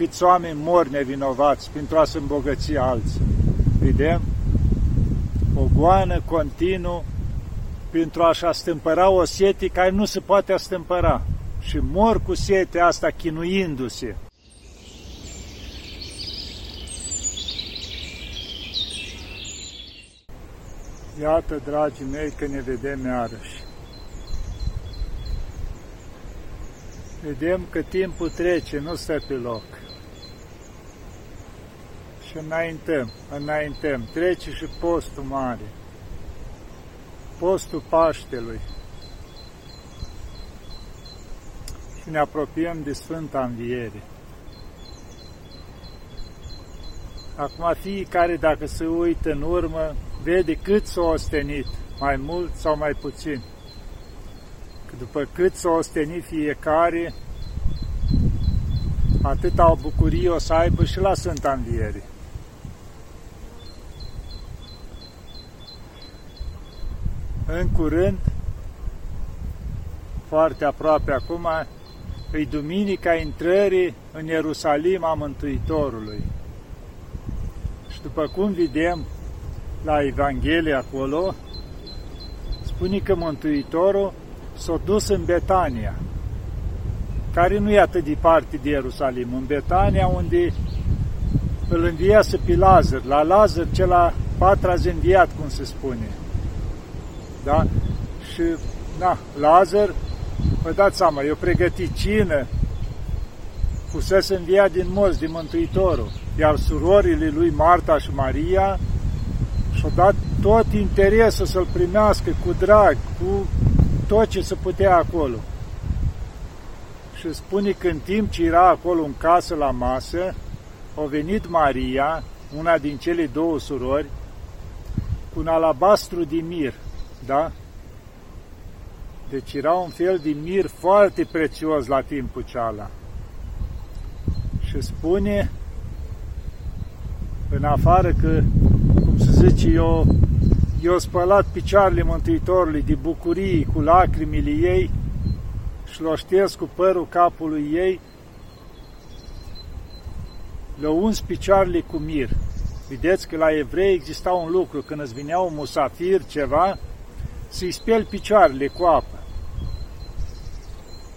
câți oameni mor nevinovați pentru a se îmbogăți alții. Vedem? O goană continuu pentru a-și astâmpăra o sete care nu se poate astâmpăra. Și mor cu setea asta chinuindu-se. Iată, dragii mei, că ne vedem iarăși. Vedem că timpul trece, nu stă pe loc. Și înaintăm, înaintăm. Trece și postul mare. Postul Paștelui. Și ne apropiem de Sfânta Înviere. Acum fiecare, dacă se uită în urmă, vede cât s-a ostenit, mai mult sau mai puțin. Că după cât s-a ostenit fiecare, atâta o bucurie o să aibă și la Sfânta Înviere. În curând, foarte aproape acum, îi Duminica intrării în Ierusalim a Mântuitorului. Și după cum vedem la Evanghelie acolo, spune că Mântuitorul s-a dus în Betania, care nu e atât departe de Ierusalim, în Betania unde îl înviase pe Lazar, la Lazar cel a patra înviat, cum se spune. Da? Și, na, Lazar, vă dați seama, eu pregătit cină, fusese înviat din morți, din Mântuitorul, iar surorile lui Marta și Maria și-au dat tot interesul să-l primească cu drag, cu tot ce se putea acolo. Și spune că în timp ce era acolo în casă la masă, a venit Maria, una din cele două surori, cu un alabastru de mir, da? Deci era un fel de mir foarte prețios la timpul ceala. Și spune, în afară că să zice, eu, eu spălat picioarele Mântuitorului de bucurie cu lacrimile ei și l cu părul capului ei, le-au uns picioarele cu mir. Vedeți că la evrei exista un lucru, când îți vinea un musafir, ceva, să-i speli picioarele cu apă.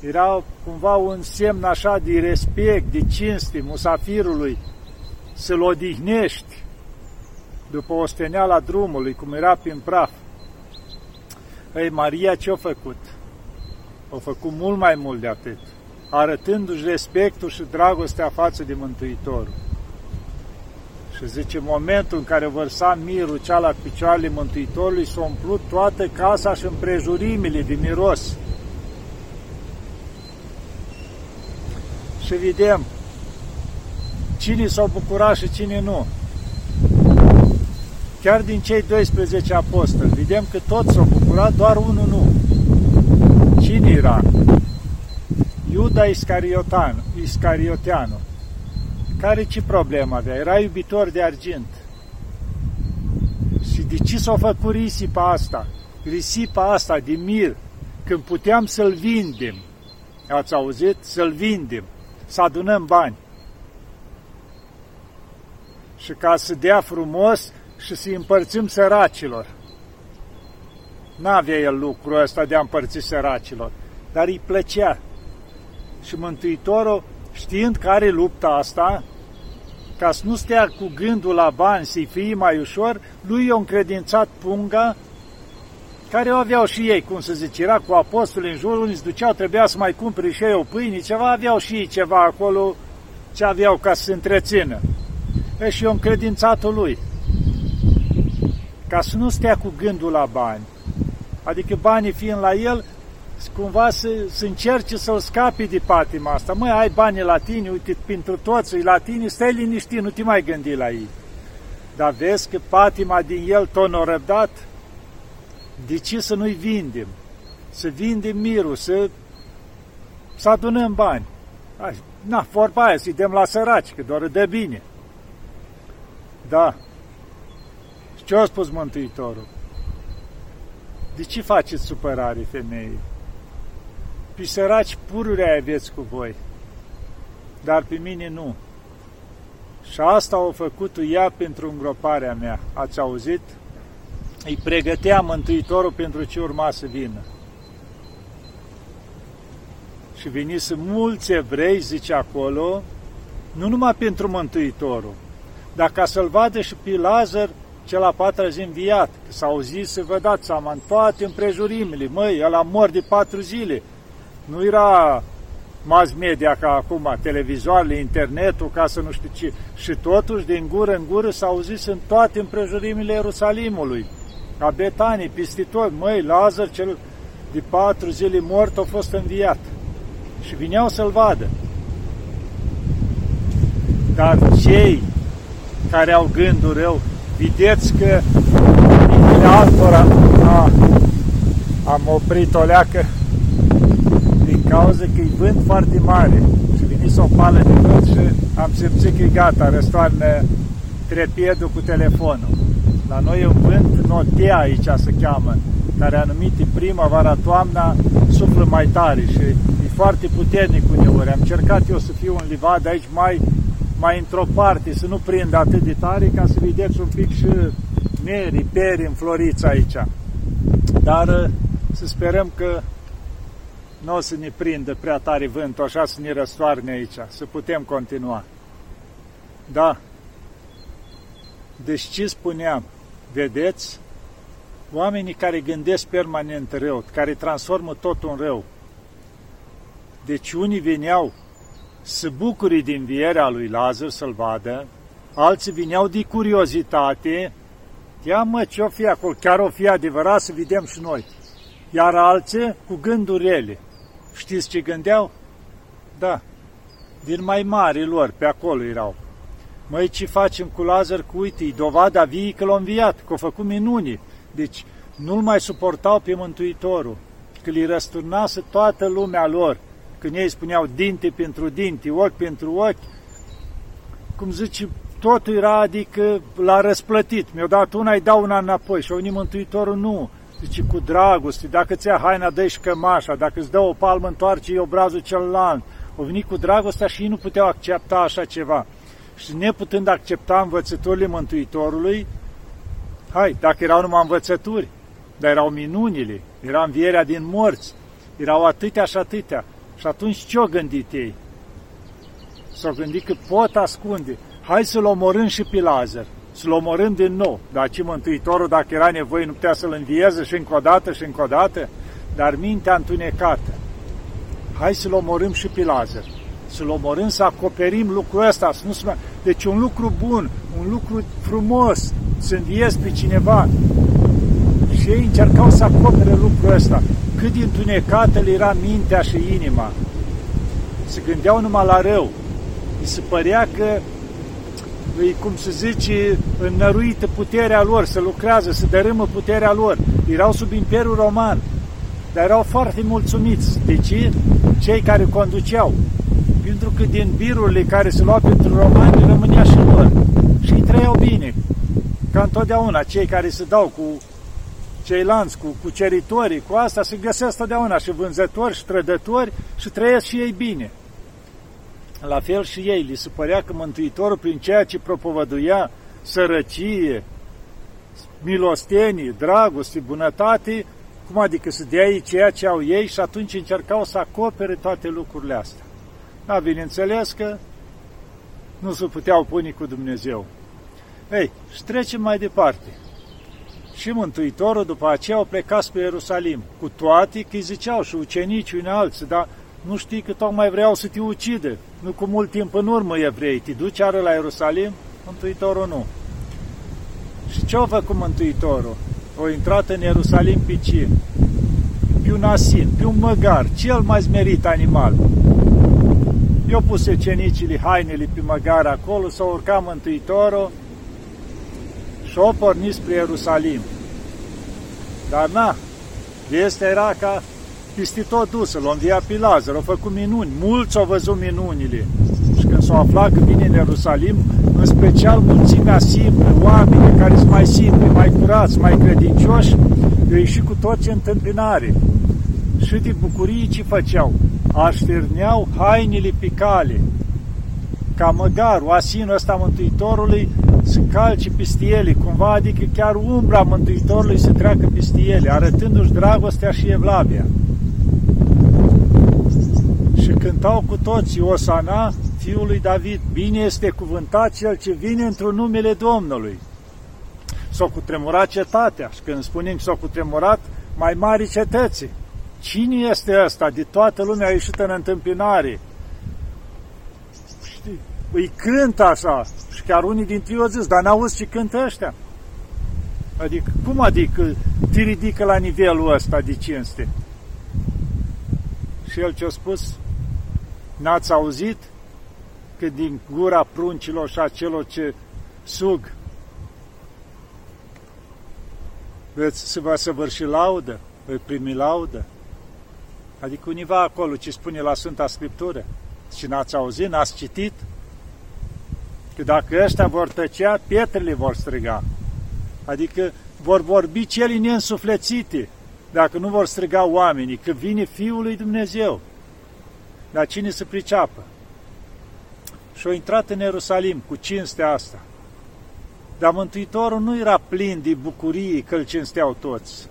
Era cumva un semn așa de respect, de cinste musafirului, să-l odihnești, după osteneala drumului, cum era prin praf. Ei, Maria ce-a făcut? A făcut mult mai mult de atât, arătându-și respectul și dragostea față de Mântuitorul. Și zice, momentul în care vărsa mirul cea la picioarele Mântuitorului, s-a umplut toată casa și împrejurimile de miros. Și vedem cine s-au bucurat și cine nu. Chiar din cei 12 apostoli, vedem că toți s-au bucurat, doar unul nu. Cine era? Iuda Iscariotan, Iscarioteanu. Care ce problemă avea? Era iubitor de argint. Și de ce s-a făcut risipa asta? Risipa asta de mir, când puteam să-l vindem. Ați auzit? Să-l vindem, să adunăm bani. Și ca să dea frumos, și să-i împărțim săracilor. N-avea el lucrul ăsta de a împărți săracilor, dar îi plăcea. Și Mântuitorul, știind că are lupta asta, ca să nu stea cu gândul la bani, să-i fie mai ușor, lui i-a încredințat punga care o aveau și ei, cum să zice, era cu apostoli în jur, unii se duceau, trebuia să mai cumpere și ei o pâine, ceva, aveau și ei ceva acolo ce aveau ca să se întrețină. E și eu încredințat-o lui ca să nu stea cu gândul la bani. Adică banii fiind la el, cumva să, să încerce să-l scape de patima asta. Măi, ai bani la tine, uite, pentru toți la tine, stai liniștit, nu te mai gândi la ei. Dar vezi că patima din el tot n-a răbdat? De ce să nu-i vindem? Să vindem mirul, să, să adunăm bani. Na, vorba aia, să-i dăm la săraci, că doar dă bine. Da, ce a spus Mântuitorul? De ce faceți supărare, femeii? Pe săraci pururea aveți cu voi, dar pe mine nu. Și asta a făcut ea pentru îngroparea mea. Ați auzit? Îi pregătea Mântuitorul pentru ce urma să vină. Și venise mulți evrei, zice acolo, nu numai pentru Mântuitorul, dar ca să-l vadă și pe Lazar cel la patra zi înviat, că s-au zis să vă dați seama în toate împrejurimile, măi, ăla mor de patru zile. Nu era mass media ca acum, televizoarele, internetul, ca să nu știu ce. Și totuși, din gură în gură, s-au zis în toate împrejurimile Ierusalimului, ca Betanii, pistitori, măi, Lazar, cel de patru zile mort, a fost înviat. Și vineau să-l vadă. Dar cei care au gânduri rău, vedeți că inimile altora a, am oprit o leacă din cauza că e vânt foarte mare și venise o pală de vânt și am simțit că e gata, răstoarnă trepiedul cu telefonul. La noi e un vânt notea aici se cheamă, care anumite primăvara, toamna, suflă mai tare și e foarte puternic uneori. Am încercat eu să fiu în livad aici mai mai într-o parte, să nu prindă atât de tare, ca să vedeți un pic și meri, peri înfloriți aici. Dar uh, să sperăm că nu o să ne prindă prea tare vântul, așa să ne răstoarne aici, să putem continua. Da. Deci ce spuneam? Vedeți? Oamenii care gândesc permanent rău, care transformă totul în rău. Deci unii veneau să bucuri din învierea lui Lazar să-l vadă, alții vineau de curiozitate, ia mă, ce-o fi acolo, chiar o fi adevărat să vedem și noi. Iar alții cu gânduri rele. Știți ce gândeau? Da, din mai mari lor, pe acolo erau. Măi, ce facem cu Lazar? Cu uite, e dovada vie că l-a înviat, că a făcut minuni. Deci nu-l mai suportau pe Mântuitorul, că li răsturnase toată lumea lor când ei spuneau dinte pentru dinte, ochi pentru ochi, cum zice, totul era, adică l-a răsplătit. Mi-a dat una, îi dau una înapoi. Și a venit Mântuitorul, nu. Zice, cu dragoste, dacă ți-a haina, dă și șcămașa, dacă îți dă o palmă, întoarce obrazul celălalt. Au venit cu dragostea și ei nu puteau accepta așa ceva. Și neputând accepta învățăturile Mântuitorului, hai, dacă erau numai învățături, dar erau minunile, era învierea din morți, erau atâtea și atâtea. Și atunci ce-o gândit ei? S-au gândit că pot ascunde. Hai să-l omorâm și pe Lazar. Să-l omorâm din nou. Dar ce Mântuitorul, dacă era nevoie, nu putea să-l învieze și încă o dată și încă o dată? Dar mintea întunecată. Hai să-l omorâm și pe Lazar. Să-l omorâm, să acoperim lucrul ăsta. Să nu se... Deci un lucru bun, un lucru frumos, să înviezi pe cineva. Și ei încercau să acopere lucrul ăsta cât de întunecată le era mintea și inima. Se gândeau numai la rău. Îi se părea că îi, cum se zice, înnăruită puterea lor, să lucrează, să dărâmă puterea lor. Erau sub Imperiul Roman, dar erau foarte mulțumiți. De ce? Cei care conduceau. Pentru că din birurile care se luau pentru romani rămânea și lor. Și îi trăiau bine. Ca întotdeauna, cei care se dau cu ceilalți, cu cuceritorii, cu asta, se găsesc totdeauna și vânzători și trădători și trăiesc și ei bine. La fel și ei, li se părea că Mântuitorul, prin ceea ce propovăduia, sărăcie, milostenie, dragoste, bunătate, cum adică să dea ei ceea ce au ei și atunci încercau să acopere toate lucrurile astea. Da, bineînțeles că nu se puteau pune cu Dumnezeu. Ei, și trecem mai departe și Mântuitorul după aceea au plecat spre Ierusalim, cu toate că îi ziceau și ucenicii unii alții, dar nu știi că tocmai vreau să te ucide. Nu cu mult timp în urmă evrei, te duci ară la Ierusalim? Mântuitorul nu. Și ce-a făcut Mântuitorul? O intrat în Ierusalim pe ce? Pe un asin, pe un măgar, cel mai zmerit animal. Eu pus cenicile hainele pe măgar acolo, s-a urcat Mântuitorul, și o pornit spre Ierusalim. Dar na, vestea era ca pisti tot dusă, l-a înviat pe Lazar, au făcut minuni, mulți au văzut minunile. Și când s-au aflat că vine în Ierusalim, în special mulțimea simplă, oameni care sunt mai simpli, mai curați, mai credincioși, au ieșit cu toți în întâmpinare. Și de bucurie ce făceau? Așterneau hainele pe cale. ca măgarul, asinul ăsta Mântuitorului să calce pistielii cumva, adică chiar umbra Mântuitorului să treacă pistiele, arătându-și dragostea și evlavia. Și cântau cu toții Osana, fiul lui David, bine este cuvântat cel ce vine într-un numele Domnului. S-a cutremurat cetatea și când spunem s-a cutremurat, mai mari cetății. Cine este ăsta? De toată lumea a ieșit în întâmpinare. Știi? Îi cântă așa. Și chiar unii dintre ei au zis, dar n-auzi ce cântă ăștia? Adică, cum adică te ridică la nivelul ăsta de cinste? Și el ce-a spus? N-ați auzit că din gura pruncilor și a celor ce sug veți să vă săvârși laudă, veți primi laudă? Adică univa acolo ce spune la Sfânta Scriptură. Și n-ați auzit, n-ați citit? Că dacă ăștia vor tăcea, pietrele vor striga. Adică vor vorbi cele neînsuflețite, dacă nu vor striga oamenii, că vine Fiul lui Dumnezeu. Dar cine să priceapă? Și au intrat în Ierusalim cu cinstea asta. Dar Mântuitorul nu era plin de bucurie că îl cinsteau toți.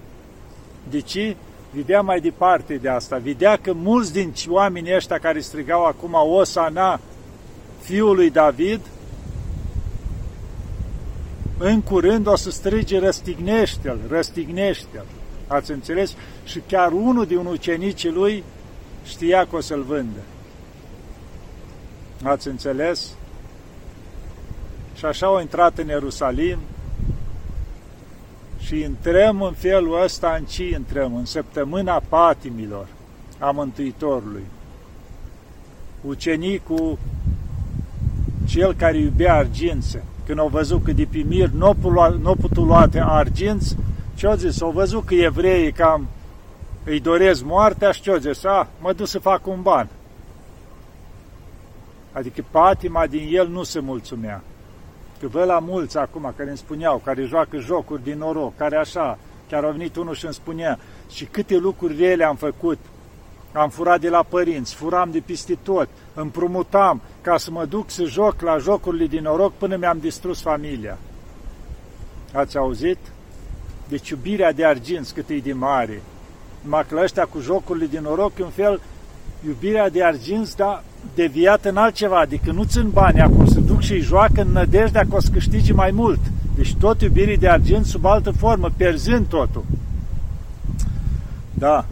De ce? Vedea mai departe de asta. Vedea că mulți din oamenii ăștia care strigau acum Osana, fiul lui David, în curând o să strige răstignește-l, răstignește-l. Ați înțeles? Și chiar unul din ucenicii lui știa că o să-l vândă. Ați înțeles? Și așa au intrat în Ierusalim și intrăm în felul ăsta în ce intrăm? În săptămâna patimilor a Mântuitorului. Ucenicul, cel care iubea argință, când au văzut că de pe mir nu n-au putut luate arginți, ce-au zis? Au văzut că evreii cam îi doresc moartea și ce-au zis? A, mă duc să fac un ban. Adică patima din el nu se mulțumea. Că vă la mulți acum care îmi spuneau, care joacă jocuri din noroc, care așa, chiar a venit unul și îmi spunea, și câte lucruri rele am făcut, am furat de la părinți, furam de peste tot, împrumutam ca să mă duc să joc la jocurile din noroc până mi-am distrus familia. Ați auzit? Deci iubirea de arginți cât e de mare. Numai că ăștia cu jocurile din noroc e un fel iubirea de arginți, dar deviat în altceva, adică nu țin bani acum, se duc și joacă în nădejdea că o să câștige mai mult. Deci tot iubirii de argint sub altă formă, perzând totul. Da.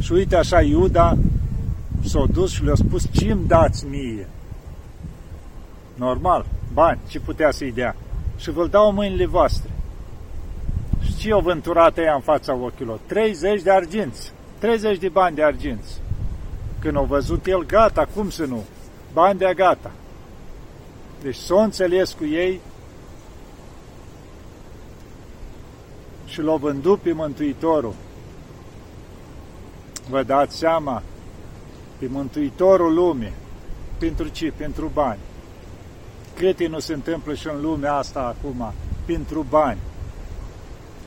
Și uite așa, Iuda s-a dus și le-a spus, ce îmi dați mie? Normal, bani, ce putea să-i dea? Și vă-l dau în mâinile voastre. Și ce o vânturată ea în fața ochilor? 30 de arginți. 30 de bani de arginți. Când au văzut el, gata, cum să nu? Bani de gata. Deci s-o înțeles cu ei și l-au vândut pe Mântuitorul. Vă dați seama, pe Mântuitorul lumii. Pentru ce? Pentru bani. Câte nu se întâmplă și în lumea asta acum? Pentru bani.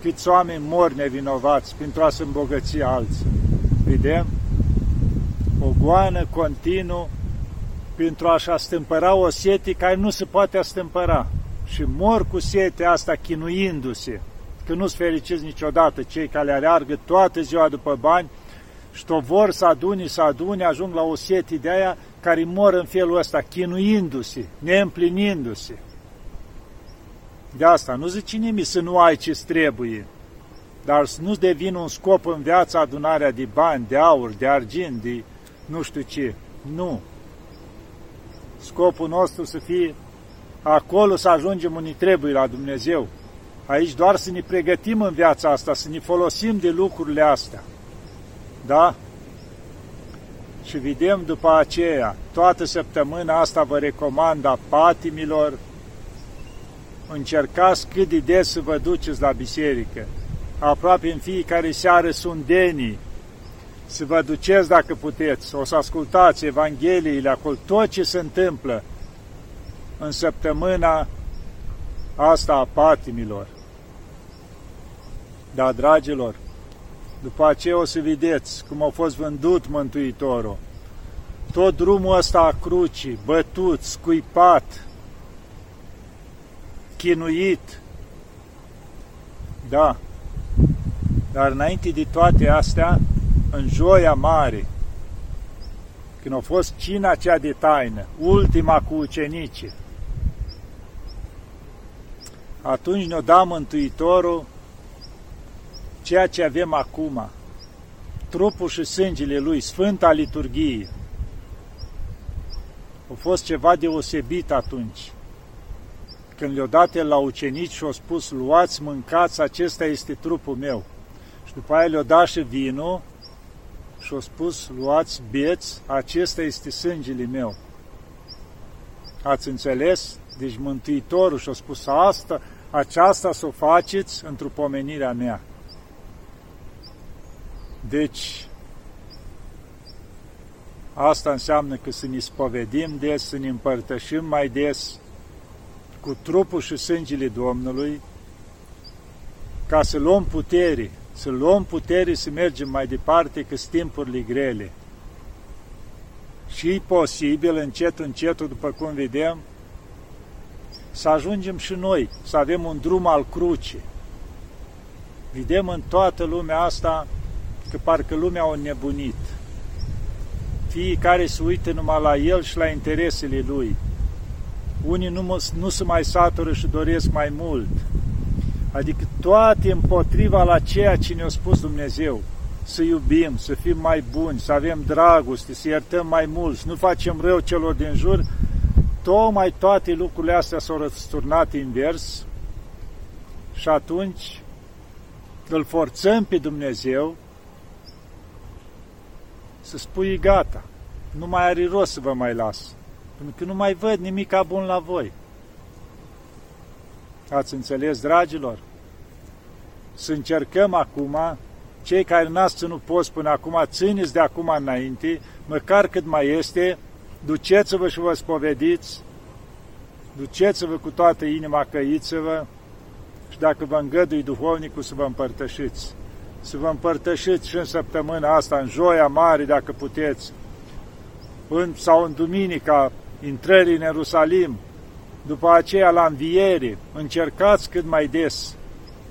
Câți oameni mor nevinovați pentru a se îmbogăți alții. Vedem? O goană continuu pentru a-și astâmpăra o sete care nu se poate astâmpăra. Și mor cu setea asta chinuindu-se, că nu-ți fericiți niciodată cei care aleargă toată ziua după bani și o vor să adune, să adune, ajung la o sete de aia care mor în felul ăsta, chinuindu-se, neîmplinindu-se. De asta nu zice nimic să nu ai ce trebuie, dar să nu devină un scop în viața adunarea de bani, de aur, de argint, de nu știu ce. Nu. Scopul nostru să fie acolo să ajungem unde trebuie la Dumnezeu. Aici doar să ne pregătim în viața asta, să ne folosim de lucrurile astea. Da? Și vedem după aceea, toată săptămâna asta vă recomand a patimilor, încercați cât de des să vă duceți la biserică. Aproape în fiecare seară sunt denii, să vă duceți dacă puteți, o să ascultați Evangheliile acolo, tot ce se întâmplă în săptămâna asta a patimilor. Da, dragilor, după aceea o să vedeți cum a fost vândut Mântuitorul. tot drumul ăsta a crucii, bătut, scuipat, chinuit, da, dar înainte de toate astea, în joia mare, când a fost cina cea de taină, ultima cu ucenicii, atunci ne-o da Mântuitorul ceea ce avem acum, trupul și sângele Lui, Sfânta Liturghie. A fost ceva deosebit atunci. Când le-o dat el la ucenici și au spus, luați, mâncați, acesta este trupul meu. Și după aia le-o dat și vinul și au spus, luați, beți, acesta este sângele meu. Ați înțeles? Deci Mântuitorul și-a spus asta, aceasta să o faceți într-o pomenirea mea. Deci, asta înseamnă că să ne spovedim des, să ne împărtășim mai des cu trupul și sângele Domnului, ca să luăm putere, să luăm putere să mergem mai departe că timpurile grele. Și e posibil, încet, încet, după cum vedem, să ajungem și noi, să avem un drum al crucii. Vedem în toată lumea asta că parcă lumea a nebunit. Fiecare se uită numai la el și la interesele lui. Unii nu, nu se mai satură și doresc mai mult. Adică toate împotriva la ceea ce ne-a spus Dumnezeu. Să iubim, să fim mai buni, să avem dragoste, să iertăm mai mult, să nu facem rău celor din jur, tocmai toate lucrurile astea s-au răsturnat invers și atunci îl forțăm pe Dumnezeu să spui gata, nu mai are rost să vă mai las, pentru că nu mai văd nimic bun la voi. Ați înțeles, dragilor? Să încercăm acum, cei care n-ați ținut post până acum, țineți de acum înainte, măcar cât mai este, duceți-vă și vă spovediți, duceți-vă cu toată inima, căiți-vă și dacă vă îngădui duhovnicul să vă împărtășiți. Să vă împărtășiți și în săptămâna asta, în joia mare, dacă puteți, în, sau în duminica intrării în Ierusalim, după aceea la înviere, încercați cât mai des,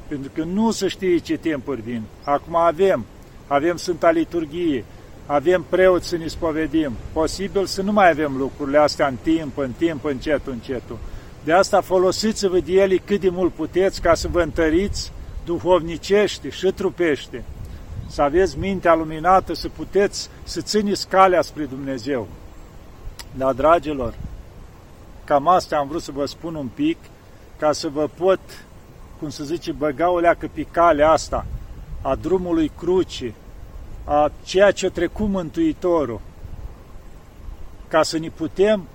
pentru că nu se știe ce timpuri vin. Acum avem, avem Sfânta Liturghie, avem preoți să ne spovedim. Posibil să nu mai avem lucrurile astea în timp, în timp, încetul, încetul. De asta folosiți-vă de ele cât de mult puteți ca să vă întăriți duhovnicește și trupește, să aveți mintea luminată, să puteți să țineți calea spre Dumnezeu. Dar, dragilor, cam asta am vrut să vă spun un pic, ca să vă pot, cum să zice, băga o leacă pe calea asta, a drumului crucii, a ceea ce trecut Mântuitorul, ca să ne putem,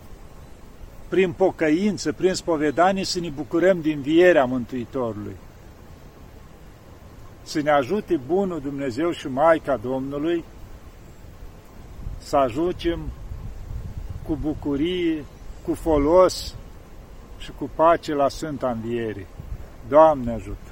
prin pocăință, prin spovedanie, să ne bucurăm din vierea Mântuitorului. Să ne ajute Bunul Dumnezeu și Maica Domnului să ajungem cu bucurie, cu folos și cu pace la Sfânta Înviere. Doamne ajută!